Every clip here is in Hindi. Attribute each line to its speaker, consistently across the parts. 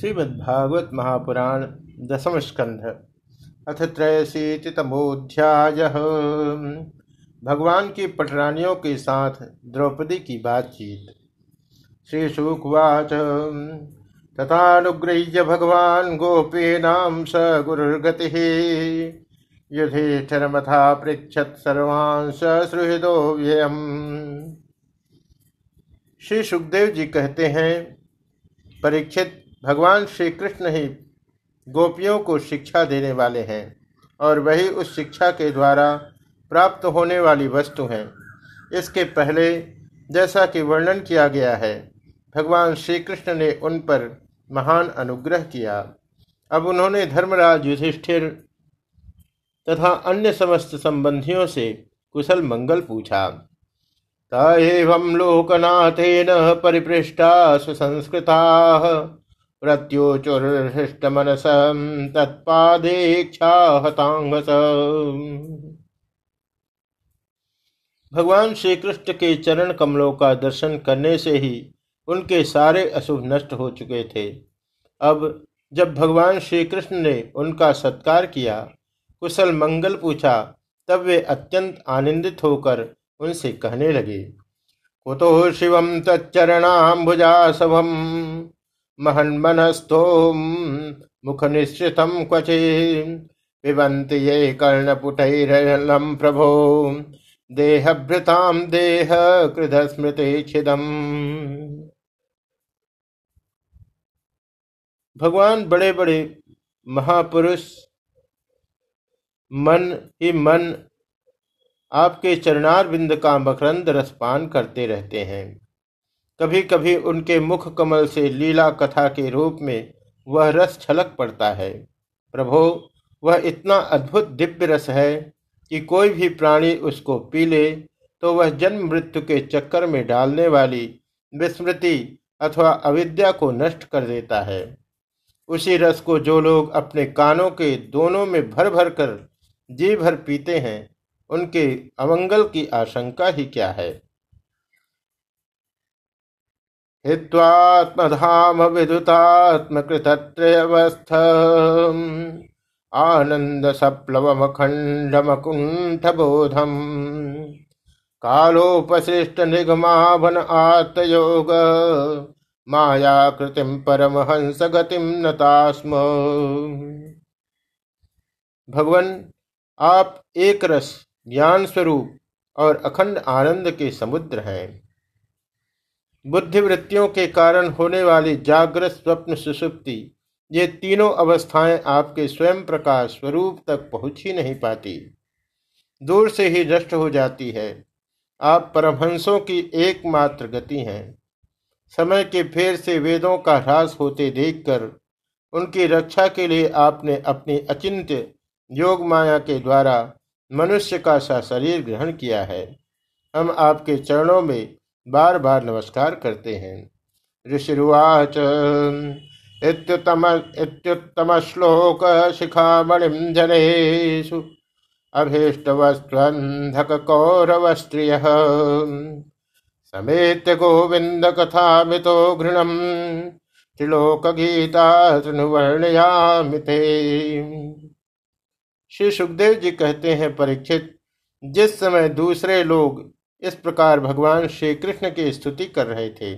Speaker 1: श्रीमद्भागवत महापुराण दसम स्कंध अथ त्रयशीतितमोध्याय भगवान की पटरानियों के साथ द्रौपदी की बातचीत। श्री शुकवाच तथानुगृह्य भगवान गोपीनाम स गुरुर्गति। युधिष्ठिरमथा पृछत सर्वान् सृहृदो व्ययम्। श्री सुखदेव जी कहते हैं, परीक्षित भगवान श्री कृष्ण ही गोपियों को शिक्षा देने वाले हैं और वही उस शिक्षा के द्वारा प्राप्त होने वाली वस्तु हैं। इसके पहले जैसा कि वर्णन किया गया है, भगवान श्री कृष्ण ने उन पर महान अनुग्रह किया। अब उन्होंने धर्मराज युधिष्ठिर तथा अन्य समस्त संबंधियों से कुशल मंगल पूछा। एवं लोकनाथेन परिपृष्टा सुसंस्कृता। प्रत्योचुर्हृष्टमनस तत्पादेक्षा हतांगस भगवान श्री कृष्ण के चरण कमलों का दर्शन करने से ही उनके सारे अशुभ नष्ट हो चुके थे। अब जब भगवान श्री कृष्ण ने उनका सत्कार किया, कुशल मंगल पूछा, तब वे अत्यंत आनंदित होकर उनसे कहने लगे, कुतो शिवम तच्चरणाम्बुजा सभम महन्मनस्थो मुख निश्चितम क्वचि पिबंत ये कर्णपुटैरलं प्रभो। देहभृताम देह कृध स्मृति छिदम। भगवान बड़े बड़े महापुरुष, मन ही मन आपके चरणार बिंद का मकरंद रसपान करते रहते हैं। कभी कभी उनके मुख कमल से लीला कथा के रूप में वह रस छलक पड़ता है। प्रभो, वह इतना अद्भुत दिव्य रस है कि कोई भी प्राणी उसको पी ले तो वह जन्म मृत्यु के चक्कर में डालने वाली विस्मृति अथवा अविद्या को नष्ट कर देता है। उसी रस को जो लोग अपने कानों के दोनों में भर भर कर जी भर पीते हैं, उनके अमंगल की आशंका ही क्या है? हित्वात्मधाम विदुतात्मकृतत्रयवस्थ आनंद बोधम कालोपशिष्ट निगमाभन आत्मयोग मायाकृतिम परमहंस गतिम नतास्म। भगवान, आप एक रस ज्ञान स्वरूप और अखंड आनंद के समुद्र हैं। बुद्धिवृत्तियों के कारण होने वाली जागृत स्वप्न सुसुप्ति, ये तीनों अवस्थाएँ आपके स्वयं प्रकाश स्वरूप तक पहुँच ही नहीं पाती। दूर से ही नष्ट हो जाती है। आप परमहंसों की एकमात्र गति हैं। समय के फेर से वेदों का ह्रास होते देखकर उनकी रक्षा के लिए आपने अपनी अचिंत्य योग माया के द्वारा मनुष्य का सा शरीर ग्रहण किया है। हम आपके चरणों में बार बार नमस्कार करते हैं। ऋषिवाच इत्युत्तम इत्युत्तम श्लोक शिखामणिम जनेषु। अभीष्टवस्त्वन्धक कौरवस्त्रिय। समेत गोविंद कथा मितो घृणम। त्रिलोक गीता तृणुवर्णयामिते श्री सुखदेव जी कहते हैं, परीक्षित, जिस समय दूसरे लोग इस प्रकार भगवान श्री कृष्ण की स्तुति कर रहे थे।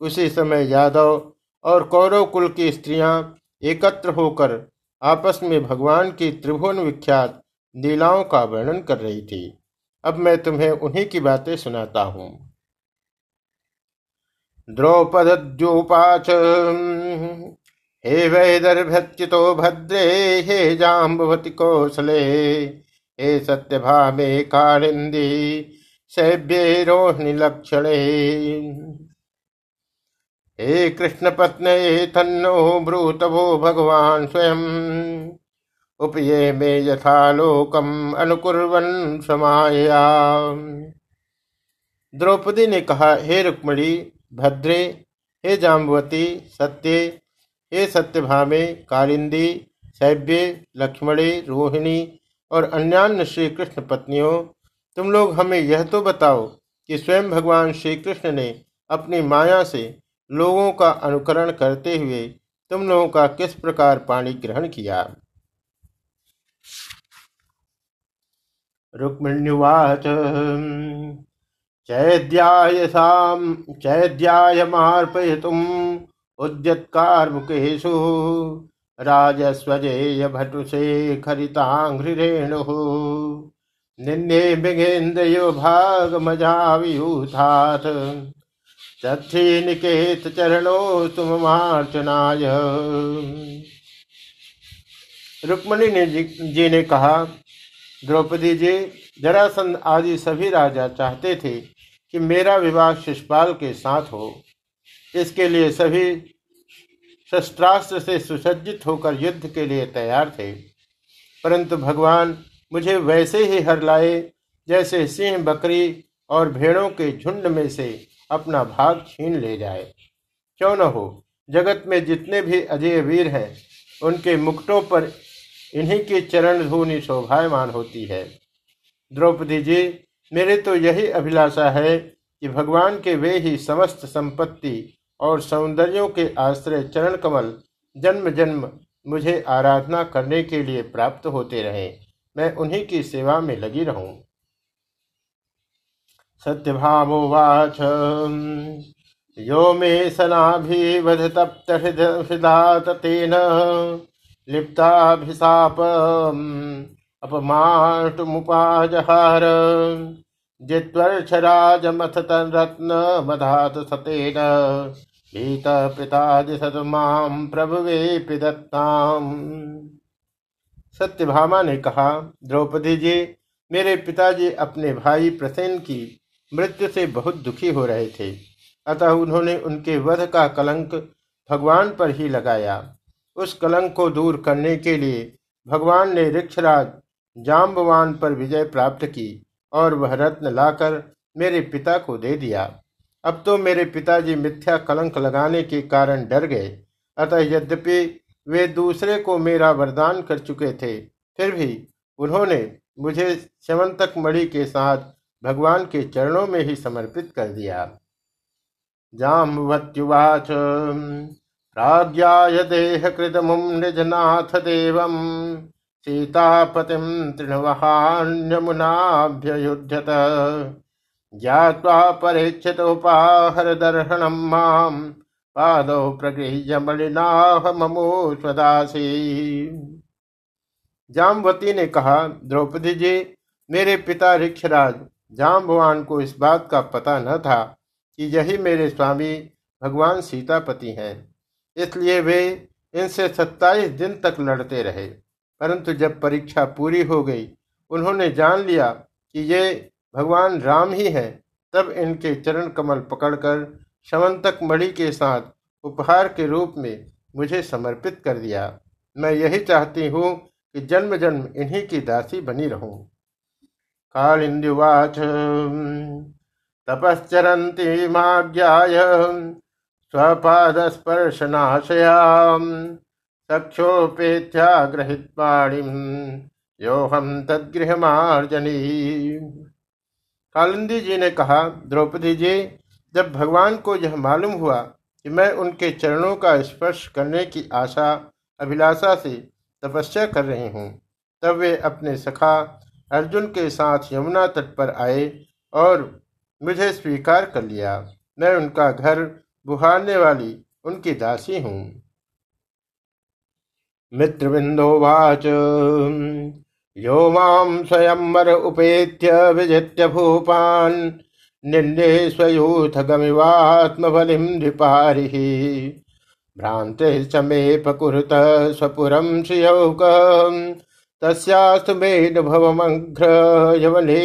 Speaker 1: उसी समय यादव और कौरव कुल की स्त्रियाँ एकत्र होकर आपस में भगवान की त्रिभुवन विख्यात लीलाओं का वर्णन कर रही थी। अब मैं तुम्हें उन्हीं की बातें सुनाता हूँ। द्रौपद्योपाच हे वैदर्भ्यच्युतो भद्रे, हे जाम्बवती कौशले, हे सत्यभामे कालिंदी सैभ्ये रोहिणी लक्षण हे कृष्ण पत्न तन्नो ब्रूतभो भगवान स्वयं। उपये मे यथालोकम अनुकुर्वन समाया द्रौपदी ने कहा, हे रुक्मणी, भद्रे, हे जाम्बवती सत्य, हे सत्यभामे कालिंदी सैभ्य लक्ष्मणी, रोहिणी और अन्यान्य श्री कृष्ण पत्नियों तुम लोग हमें यह तो बताओ कि स्वयं भगवान श्री कृष्ण ने अपनी माया से लोगों का अनुकरण करते हुए तुम लोगों का किस प्रकार पाणी ग्रहण किया? रुक्मिण्युवाच चैद्याय साम चैद्याय मार्पयितुम्, उद्यत्कार्मुकेषु, राजस्वजेय भटुषे खरिताङ्घ्रिरेणुः। निन्ये मृगेन्द्रयो भागमजावियूथात् चक्षी निकेत चरणो तुमार्चनाय रुक्मणी ने जी ने कहा, द्रौपदी जी, जरासंध आदि सभी राजा चाहते थे कि मेरा विवाह शिषपाल के साथ हो। इसके लिए सभी शस्त्रास्त्र से सुसज्जित होकर युद्ध के लिए तैयार थे। परंतु भगवान मुझे वैसे ही हर लाए, जैसे सिंह बकरी और भेड़ों के झुंड में से अपना भाग छीन ले जाए। क्यों न हो, जगत में जितने भी अजय वीर हैं, उनके मुक्टों पर इन्हीं की चरण धूनि शोभायमान होती है। द्रौपदी जी, मेरे तो यही अभिलाषा है कि भगवान के वे ही समस्त संपत्ति और सौंदर्यों के आश्रय चरण कमल जन्म जन्म मुझे आराधना करने के लिए प्राप्त होते रहे। मैं उन्हीं की सेवा में लगी रहूँ। सत्यभावोवाच यो मे सनाभिवध तप्त हृदा तेन लिप्ताभिशाप जित्वर्षराजमथ तन्रत्न मधात सतेन भीत पितादि सतमाम प्रभुवे पिदत्ताम सत्यभामा ने कहा, द्रौपदी जी, मेरे पिताजी अपने भाई प्रसेन की मृत्यु से बहुत दुखी हो रहे थे। अतः उन्होंने उनके वध का कलंक भगवान पर ही लगाया। उस कलंक को दूर करने के लिए भगवान ने ऋक्षराज जाम्बवान पर विजय प्राप्त की और वह रत्न लाकर मेरे पिता को दे दिया। अब तो मेरे पिताजी मिथ्या कलंक लगाने के कारण डर गए। अतः यद्यपि वे दूसरे को मेरा वरदान कर चुके थे। फिर भी उन्होंने मुझे शवंतक मणि के साथ भगवान के चरणों में ही समर्पित कर दिया। जाम्बवत्युवाच राज्ञाय देहकृतमुं निजनाथ देवं सीतापतिं तृणवहान्यमुनाभ्ययुध्यत। ज्ञात्वा परीक्षितोपाहरदर्शनं माँ पादौ प्रगृह्य मलिनाह ममो स्वदासी जामवती ने कहा, द्रौपदी जी, मेरे पिता ऋक्षराज जाम्बवान को इस बात का पता न था कि यही मेरे स्वामी भगवान सीतापति हैं। इसलिए वे इनसे सत्ताईस दिन तक लड़ते रहे। परंतु जब परीक्षा पूरी हो गई, उन्होंने जान लिया कि ये भगवान राम ही हैं, तब इनके चरण कमल पकड़कर शवंतक मणि के साथ उपहार के रूप में मुझे समर्पित कर दिया। मैं यही चाहती हूँ कि जन्म जन्म इन्हीं की दासी बनी रहूँ। कालिंदुवाच तपश्चरती माज्ञाय, स्वपादस्पर्शनाशयाम् सक्षोपेत्याग्रहित यो हम तदगृहमार्जनी। कालिंदी जी ने कहा, द्रौपदी जी जब भगवान को यह मालूम हुआ कि मैं उनके चरणों का स्पर्श करने की आशा, अभिलाषा से तपस्या कर रही हूँ, तब वे अपने सखा अर्जुन के साथ यमुना तट पर आए और मुझे स्वीकार कर लिया। मैं उनका घर बुहारने वाली उनकी दासी हूँ। मित्रबिंदोवाच यो स्वयंवर उपेत्य विजित्य भूपान। निंदे स्वयूथ गमिवात्मबलिम धिपारि भ्रांते समेपकुरुत स्वपुरम श्रियौक तस्यास्तु यवने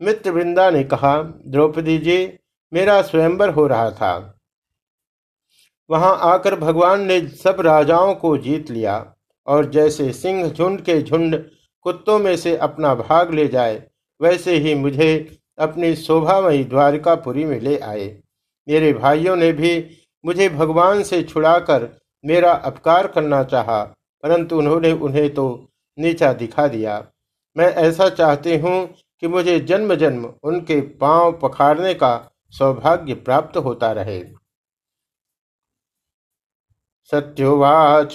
Speaker 1: मित्र वृंदा ने कहा, द्रौपदी जी, मेरा स्वयंवर हो रहा था। वहाँ आकर भगवान ने सब राजाओं को जीत लिया और जैसे सिंह झुंड के झुंड कुत्तों में से अपना भाग ले जाए। वैसे ही मुझे अपनी शोभामयी द्वारिकापुरी में ले आए। मेरे भाइयों ने भी मुझे भगवान से छुड़ाकर मेरा अपकार करना चाहा, परंतु उन्होंने उन्हें तो नीचा दिखा दिया। मैं ऐसा चाहती हूँ कि मुझे जन्म जन्म उनके पाँव पखाड़ने का सौभाग्य प्राप्त होता रहे। सत्युवाच।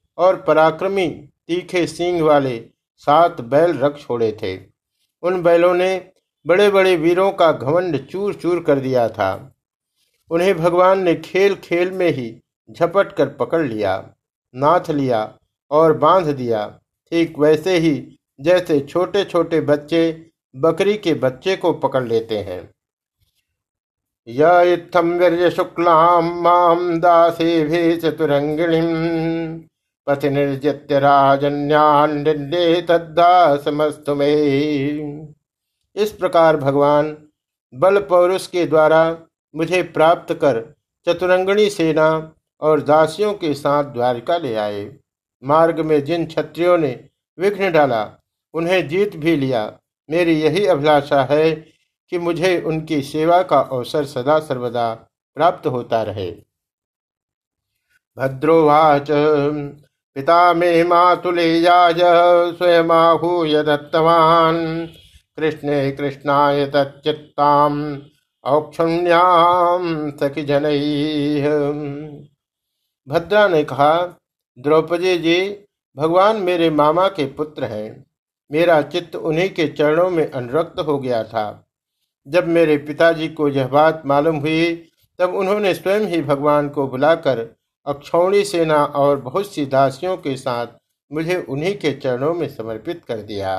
Speaker 1: और पराक्रमी तीखे सींग वाले सात बैल रख छोड़े थे। उन बैलों ने बड़े बड़े वीरों का घमंड चूर चूर कर दिया था। उन्हें भगवान ने खेल खेल में ही झपट कर पकड़ लिया, नाथ लिया और बाँध दिया। ठीक वैसे ही जैसे छोटे छोटे बच्चे बकरी के बच्चे को पकड़ लेते हैं। यम वीर शुक्लाम दासी भी चतुरंगिणी। पथि निर्जित्य राजन्यान्डे इस प्रकार भगवान बल पौरुष के द्वारा मुझे प्राप्त कर चतुरंगणी सेना और दासियों के साथ द्वारिका ले आए। मार्ग में जिन क्षत्रियों ने विघ्न डाला, उन्हें जीत भी लिया। मेरी यही अभिलाषा है कि मुझे उनकी सेवा का अवसर सदा सर्वदा प्राप्त होता रहे। भद्रोवाच। पिता मे मातुलेयाय स्वयमाहूय दत्तवान् कृष्णे कृष्णाय तच्चित्ताम्, औक्षुण्याम सखी जनई भद्रा ने कहा, द्रौपदी जी, भगवान मेरे मामा के पुत्र हैं। मेरा चित्त उन्हीं के चरणों में अनुरक्त हो गया था। जब मेरे पिताजी को यह बात मालूम हुई, तब उन्होंने स्वयं ही भगवान को बुलाकर अक्षौणी सेना और बहुत सी दासियों के साथ मुझे उन्हीं के चरणों में समर्पित कर दिया।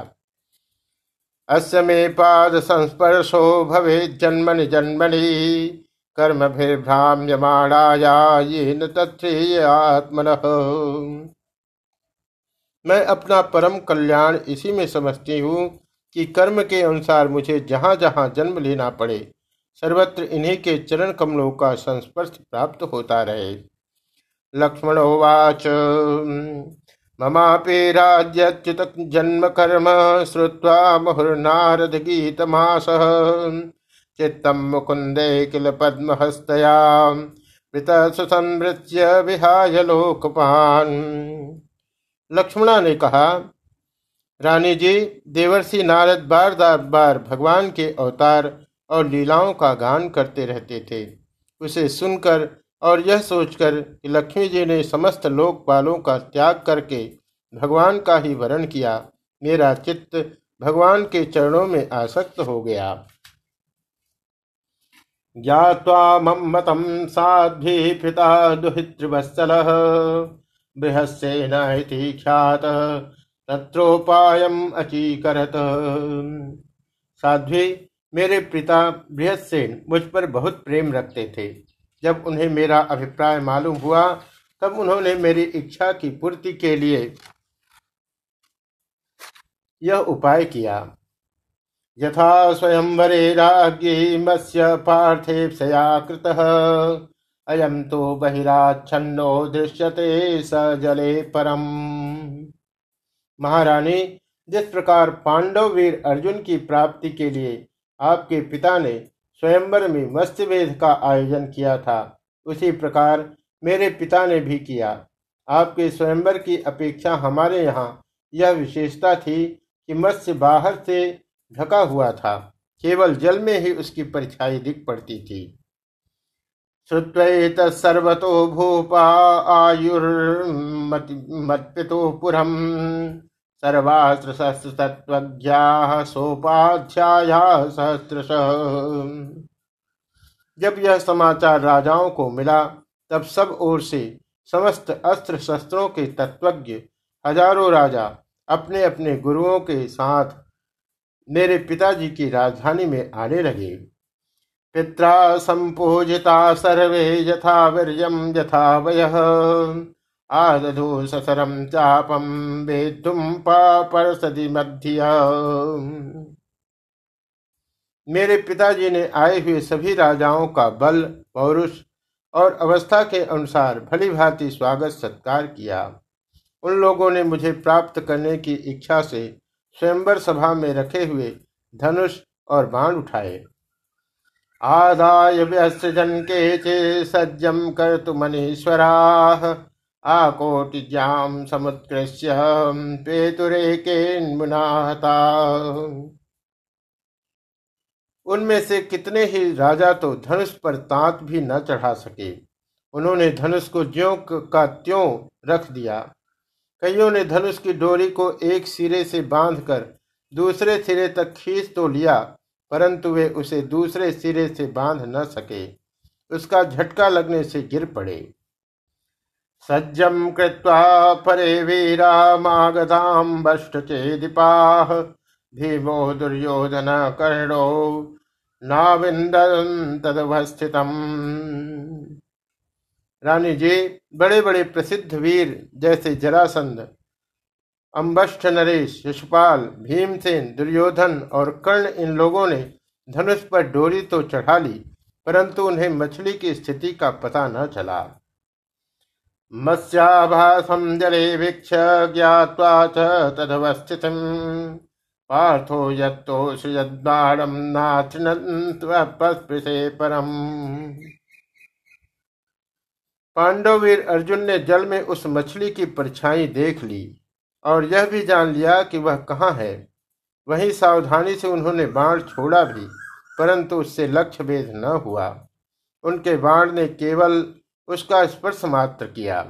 Speaker 1: अस्य मे पाद संस्पर्शो भवे जन्मनि जन्मनि, कर्म भ्राम्यमाणाया ये न आत्मन। मैं अपना परम कल्याण इसी में समझती हूँ कि कर्म के अनुसार मुझे जहाँ जहाँ जन्म लेना पड़े, सर्वत्र इन्हीं के चरण कमलों का संस्पर्श प्राप्त होता रहे। लक्ष्मण उवाच ममापि राज्यच्युत जन्म कर्म श्रुत्वा मुहुर्नारद गीतमासः चित्तं मुकुन्दे किल पद्महस्तया। सुसंवृत्य विहाय लोकपान। लक्ष्मणा ने कहा रानी जी देवर्षि नारद बार बार भगवान के अवतार और लीलाओं का गान करते रहते थे। उसे सुनकर और यह सोचकर कि लक्ष्मी जी ने समस्त लोकपालों का त्याग करके भगवान का ही वरण किया, मेरा चित्त भगवान के चरणों में आसक्त हो गया। ज्ञावा मम्मतम साध्वी पिता दुहितृवत्सल, बृहस्सेन ख्यात, तत्रोपायम अचीकरत। साध्वी, मेरे पिता बृहस्सेन मुझ पर बहुत प्रेम रखते थे। जब उन्हें मेरा अभिप्राय मालूम हुआ, तब उन्होंने मेरी इच्छा की पूर्ति के लिए यह उपाय किया। यथा स्वयंवरे राज्ञी मत्स्य पार्थेप्सया कृत। अयम तो बहिराच्छन्नो दृश्यते स जले परम। महारानी, जिस प्रकार पांडव वीर अर्जुन की प्राप्ति के लिए आपके पिता ने स्वयंवर में मत्स्यवेद का आयोजन किया था। उसी प्रकार मेरे पिता ने भी किया। आपके स्वयंवर की अपेक्षा हमारे यहाँ यह विशेषता थी कि मत्स्य बाहर से ढका हुआ था। केवल जल में ही उसकी परछाई दिख पड़ती थी। सर्वतो भूपा आयुर्मत्पितो पुरम। सर्वास्त्र शस्त्र तत्वज्ञा सोपाध्याया सहस्रश जब यह समाचार राजाओं को मिला, तब सब ओर से समस्त अस्त्र शस्त्रों के तत्वज्ञ हज़ारों राजा अपने अपने गुरुओं के साथ मेरे पिताजी की राजधानी में आने लगे। पित्रा संपूजिता सर्वे यथा वीर्यम यथा वय। आदधु ससरम चापम वेदुम पापरसदि मध्य। मेरे पिताजी ने आए हुए सभी राजाओं का बल, पौरुष और अवस्था के अनुसार भली भांति स्वागत सत्कार किया। उन लोगों ने मुझे प्राप्त करने की इच्छा से स्वयंवर सभा में रखे हुए धनुष और बाण उठाए। आदाय व्यसृजन के चे सज्जम कर तु मनीश्वरा आकोटिज्याम समुत्कृष्य पेतुरे के उनमें से कितने ही राजा तो धनुष पर तांत भी न चढ़ा सके। उन्होंने धनुष को ज्यो का त्यों रख दिया। कईयों ने धनुष की डोरी को एक सिरे से बांधकर दूसरे सिरे तक खींच तो लिया, परंतु वे उसे दूसरे सिरे से बाँध न सके। उसका झटका लगने से गिर पड़े। सज्जम कृत्वा परे वीरा मागधाम बष्ट चेदिपाह भीमो दुर्योधन कर्णो नाविंदन तदवस्थितम। रानी जी बड़े बड़े प्रसिद्ध वीर जैसे जरासंध अम्बष्ठ नरेश शिशुपाल भीमसेन, दुर्योधन और कर्ण, इन लोगों ने धनुष पर डोरी तो चढ़ा ली, परंतु उन्हें मछली की स्थिति का पता न चला। मत्स्याभासम जले वीक्ष ज्ञावा तदवस्थित पार्थो यत्तो सृजद्बाणम नाथनस्पृशे परम। पांडववीर अर्जुन ने जल में उस मछली की परछाई देख ली और यह भी जान लिया कि वह कहाँ है। वहीं सावधानी से उन्होंने बाण छोड़ा भी, परंतु उससे लक्ष्य भेद न हुआ। उनके बाण ने केवल उसका स्पर्श मात्र किया।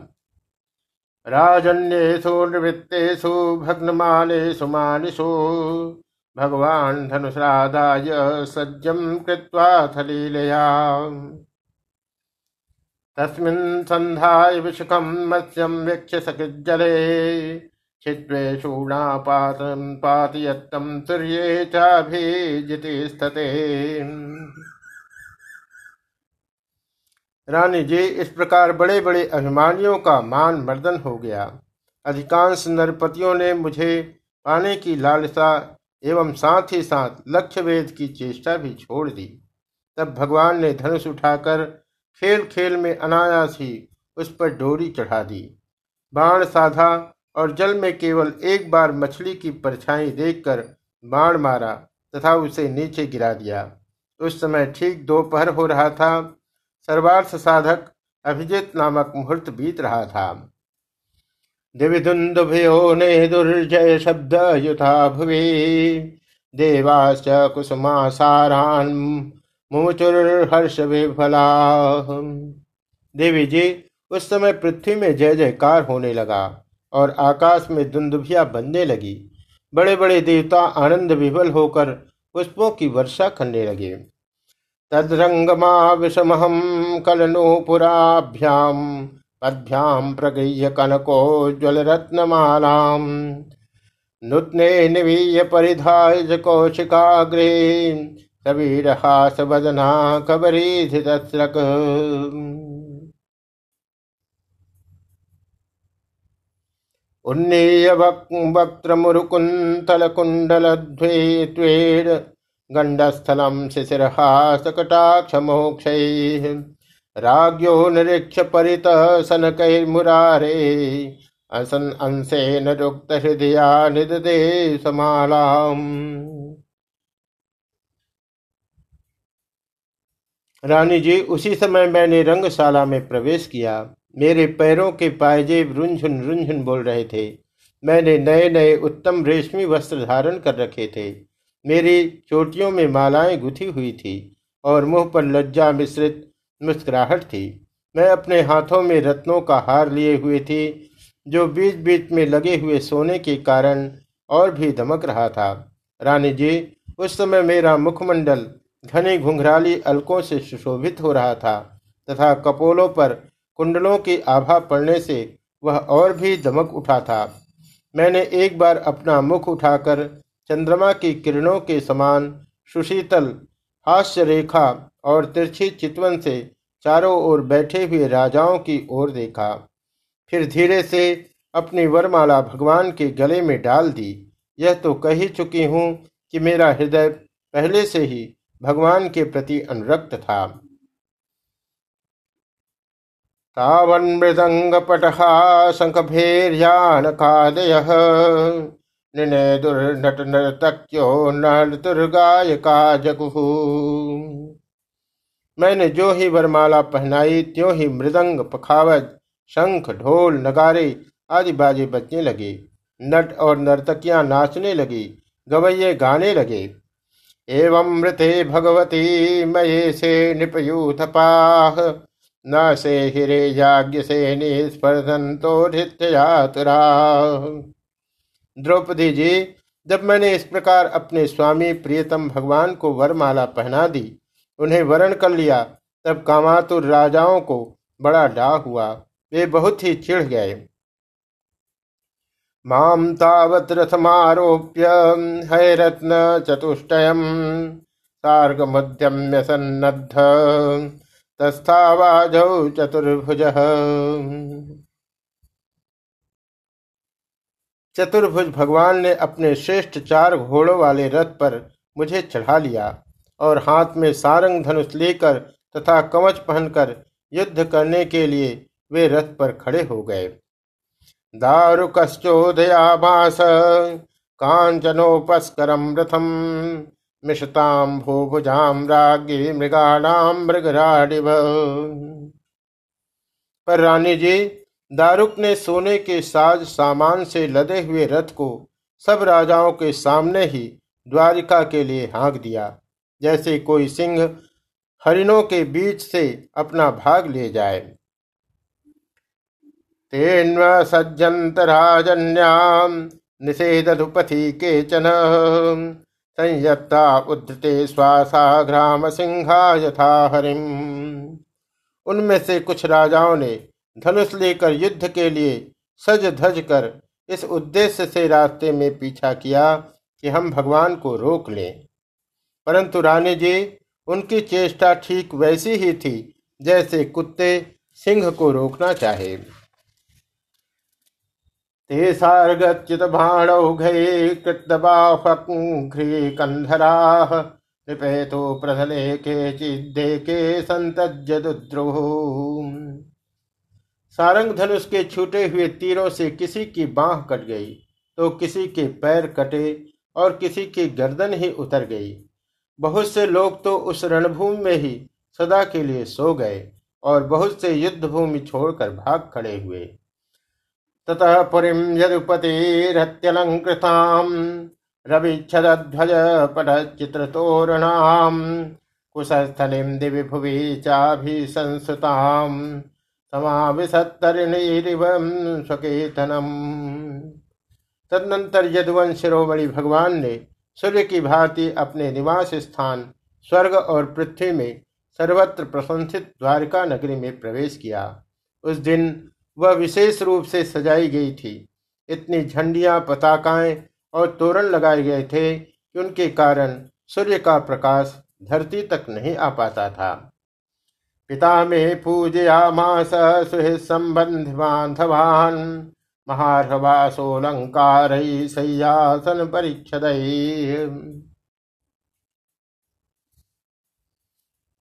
Speaker 1: राजन्येषु निवृत्तेषु भग्नमानेषु मानिषु, भगवान् धनुषराधाय सज्जं कृत्वा थलीलया तस्मिन् सन्धाय विशुकं मत्स्यं वीक्ष्य सकृज्जले छिद्वे शूणापातं पातयत्तं तुर्ये चाभिजितिस्तते रानी जी, इस प्रकार बड़े बड़े अभिमानियों का मान मर्दन हो गया। अधिकांश नरपतियों ने मुझे पाने की लालसा एवं साथ ही साथ लक्ष्य वेद की चेष्टा भी छोड़ दी। तब भगवान ने धनुष उठाकर खेल खेल में अनायास ही उस पर डोरी चढ़ा दी। बाण साधा और जल में केवल एक बार मछली की परछाई देखकर बाण मारा तथा उसे नीचे गिरा दिया। उस समय ठीक दोपहर हो रहा था। सर्वार्थ साधक अभिजीत नामक मुहूर्त बीत रहा था। दिविदुन्दुभयो ने दुर्जय शब्द युथा भुवि। देवाश्च कुसुमासारान् मुचुर्हर्ष विफला देवी जी उस समय पृथ्वी में जय जयकार होने लगा और आकाश में दुंदुभिया बनने लगी। बड़े बड़े देवता आनंद विफल होकर पुष्पों की वर्षा करने लगे। तद्रंगमा विषमहम कलनोपुराभ्याम पद्भ्याम प्रगृह्य कनकोज्वलरत्नमालाम् नूत्ने निवीय परिधाय कौशिकाग्रे सबीरहासवदना कबरीधितस्रक उन्नीय वक्त्रमुरुकुन्तलकुण्डलध्वे त्वेड गण्डस्थलं शिशिरहासकटाक्षमोक्षैः। राज्ञो निरीक्ष परितः सनकैर्मुरारे। असन अंशेन रुक्त हृदया निदे समालाम। रानी जी, उसी समय मैंने रंगशाला में प्रवेश किया। मेरे पैरों के पायजेब रुंझुन रुंझुन बोल रहे थे। मैंने नए नए उत्तम रेशमी वस्त्र धारण कर रखे थे। मेरी चोटियों में मालाएँ गुथी हुई थी और मुँह पर लज्जा मिश्रित मुस्कुराहट थी। मैं अपने हाथों में रत्नों का हार लिए हुए थी, जो बीच बीच में लगे हुए सोने के कारण और भी दमक रहा था। रानी जी, उस समय मेरा मुखमंडल घने घुंघराली अलकों से सुशोभित हो रहा था तथा कपोलों पर कुंडलों की आभा पड़ने से वह और भी दमक उठा था। मैंने एक बार अपना मुख उठाकर चंद्रमा की किरणों के समान सुशीतल हास्य रेखा और तिरछी चितवन से चारों ओर बैठे हुए राजाओं की ओर देखा। फिर धीरे से अपनी वरमाला भगवान के गले में डाल दी। यह तो कह ही चुकी हूँ कि मेरा हृदय पहले से ही भगवान के प्रति अनुरक्त था। तावन मृदंग पटहा तावन्मृदङ्गपटहा शङ्खभेर्यानकादयः निने दुर्नट नर्तक्यो नर्तुर्गायका जगुः। मैंने जो ही वरमाला पहनाई, त्यों ही मृदंग पखावज, शंख, ढोल, नगारे आदि बाजे बजने लगे। नट और नर्तकियाँ नाचने लगी, गवैये गाने लगे। एवं मृते भगवती, मये से निपयूथपाह न से हिरे याज्ञ से निस्पर्धंतो द्रौपदी जी, जब मैंने इस प्रकार अपने स्वामी प्रियतम भगवान को वरमाला पहना दी, उन्हें वरण कर लिया, तब कामातुर राजाओं को बड़ा डा हुआ, वे बहुत ही चिढ़ गए। माम तावत रथमारोप्य है रत्न चतुष्टयम सार्ग मध्यम्य सन्नद्ध, तस्थावाजौ चतुर्भुज। चतुर्भुज भगवान ने अपने श्रेष्ठ चार घोड़ों वाले रथ पर मुझे चढ़ा लिया और हाथ में सारंग धनुष लेकर तथा कवच पहनकर युद्ध करने के लिए वे रथ पर खड़े हो गए। दारुकश्चोदयाभास कांचनोपस्करम रथम मिशताम भूभुजाम रागी मृगाणाम मृगराडिव। पर रानी जी दारुक ने सोने के साज सामान से लदे हुए रथ को सब राजाओं के सामने ही द्वारिका के लिए हाँक दिया, जैसे कोई सिंह हरिणों के बीच से अपना भाग ले जाए। तेन्व सज्जंतराजन्याम निषेधुपथि केचन। संयत्ता उद्धते श्वासा ग्राम सिंहा यथा हरिम। उनमें से कुछ राजाओं ने धनुष लेकर युद्ध के लिए सज धज कर इस उद्देश्य से रास्ते में पीछा किया कि हम भगवान को रोक लें। परंतु रानी जी, उनकी चेष्टा ठीक वैसी ही थी जैसे कुत्ते सिंह को रोकना चाहे। ते सार्गच्युत भाणौघे कृतबाह्री कंधराः प्रधले के चिदे के संतज्य दुद्रुः। सारंग धनुष के छूटे हुए तीरों से किसी की बाह कट गई तो किसी के पैर कटे और किसी की गर्दन ही उतर गई। बहुत से लोग तो उस रणभूमि में ही सदा के लिए सो गए और बहुत से युद्ध भूमि छोड़कर भाग खड़े हुए। ततः पुरी पट चित्र तोरणाम कुशस्थलिम दिव्य भुवि चाभि चाभिसंसुताम। समाविशत्तरिणीरिव तदनंतर यदुवन शिरोमणि भगवान ने सूर्य की भांति अपने निवास स्थान, स्वर्ग और पृथ्वी में सर्वत्र प्रशंसित द्वारका नगरी में प्रवेश किया। उस दिन वह विशेष रूप से सजाई गई थी। इतनी झंडियाँ, पताकाएँ और तोरण लगाए गए थे कि उनके कारण सूर्य का प्रकाश धरती तक नहीं आ पाता था। पिता में पूजयामास सुहृद संबंध बांधवान महारवासोलंकार सैयासन परीक्षद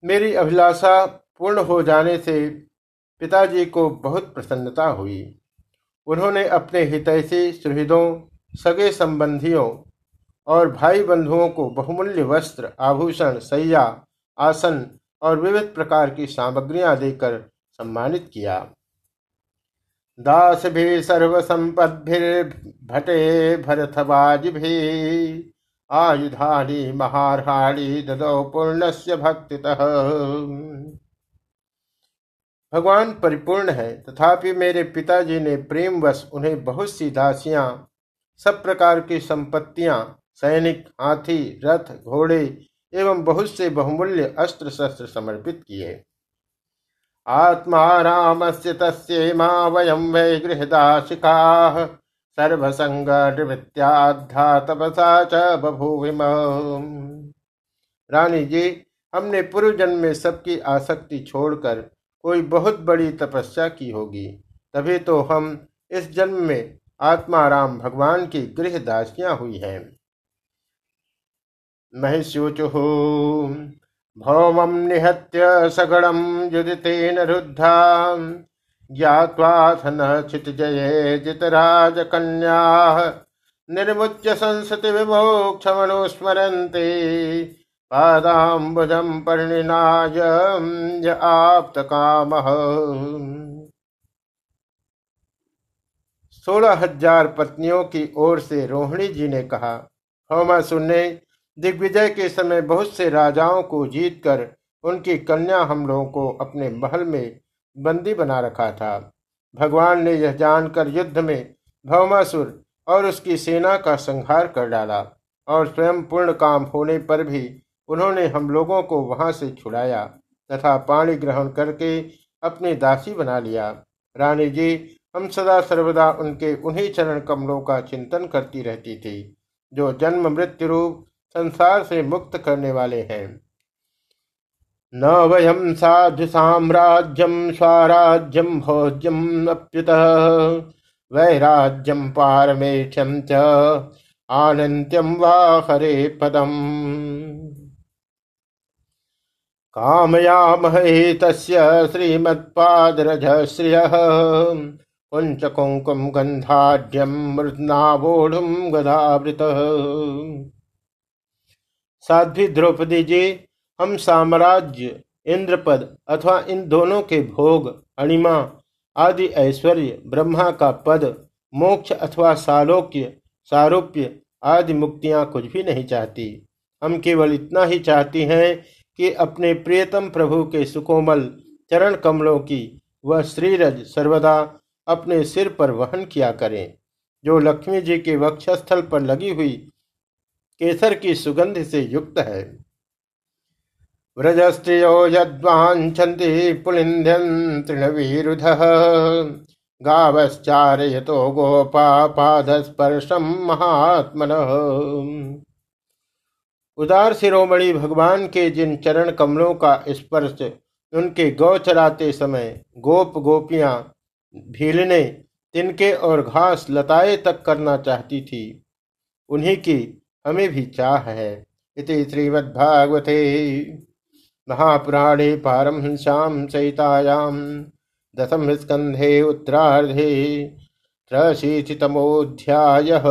Speaker 1: मेरी अभिलाषा पूर्ण हो जाने से पिताजी को बहुत प्रसन्नता हुई। उन्होंने अपने हितैषी सुहृदों, सगे संबंधियों और भाई बंधुओं को बहुमूल्य वस्त्र, आभूषण, सैया, आसन और विविध प्रकार की सामग्रियाँ देकर सम्मानित किया। दास भी सर्व भटे भरथवाज भी आयुधानी महारहाणी ददौ पूर्णस्य भक्ति भगवान परिपूर्ण है, तथापि मेरे पिताजी ने प्रेमवश उन्हें बहुत सी दासियाँ, सब प्रकार की संपत्तियाँ, सैनिक, हाथी, रथ, घोड़े एवं बहुत से बहुमूल्य अस्त्र शस्त्र समर्पित किए। आत्मा राम से तस्मा वयम वै गृहदाशिका सर्वसंग तपसा च बभूविम। रानी जी, हमने पूर्व जन्म में सबकी आसक्ति छोड़कर कोई बहुत बड़ी तपस्या की होगी, तभी तो हम इस जन्म में आत्माराम भगवान की गृह दासियाँ हुई हैं। महिष्युचुः भौमं निहत्य सगणं युदितेन रुद्धा। ज्ञावाथ न चित जये जितराज कन्या निर्मुच्य संसति विमोक्ष मनुस्मरन्ते पादाम्बुजम परिणाय आप्त काम सोलह हज़ार पत्नियों की ओर से रोहिणी जी ने कहा होमासुर ने दिग्विजय के समय बहुत से राजाओं को जीतकर उनकी कन्या हम लोगों को अपने महल में बंदी बना रखा था। भगवान ने यह जानकर युद्ध में भौमासुर और उसकी सेना का संहार कर डाला और स्वयं पूर्ण काम होने पर भी उन्होंने हम लोगों को वहाँ से छुड़ाया तथा पाणी ग्रहण करके अपनी दासी बना लिया। रानी जी, हम सदा सर्वदा उनके उन्हीं चरण कमलों का चिंतन करती रहती थी, जो जन्म मृत्यु रूप संसार से मुक्त करने वाले हैं। न वयम साधु साम्राज्यम स्वराज्यम भोज्यम अप्युत वैराज्यम पारमेक्षम च आनंत्यम वा हरे पदम। कामयामहे तस्य श्रीमत्पादरज श्रियः कुञ्च कुङ्कुम गन्धाढ्यं मृदनावोढुं गदावृतः। साध्वी द्रौपदी जी, हम साम्राज्य, इंद्रपद अथवा इन दोनों के भोग, अणिमा आदि ऐश्वर्य, ब्रह्मा का पद, मोक्ष अथवा सालोक्य, सारूप्य आदि मुक्तियाँ कुछ भी नहीं चाहती। हम केवल इतना ही चाहती हैं कि अपने प्रियतम प्रभु के सुकोमल चरण कमलों की वह श्रीरज सर्वदा अपने सिर पर वहन किया करें। जो लक्ष्मी जी के वक्षस्थल पर लगी हुई केसर की सुगंध से युक्त है। व्रजस्त्रियो यद्वाञ्छन्ति पुलिन्ध्यन् तृणवीरुधः। गावश्चारयतो गोपा पादस्पर्शम महात्मन। उदार शिरोमणि भगवान के जिन चरण कमलों का स्पर्श, उनके गौ चराते समय गोप गोपियाँ भीलने, तिनके और घास लताए तक करना चाहती थी। उन्हीं की हमें भी चाह है। इति श्रीमद्भागवते महापुराणे पारमहंस्यां सहितायां दसम स्कंधे उत्तरार्धे त्रशीतितमोऽध्यायः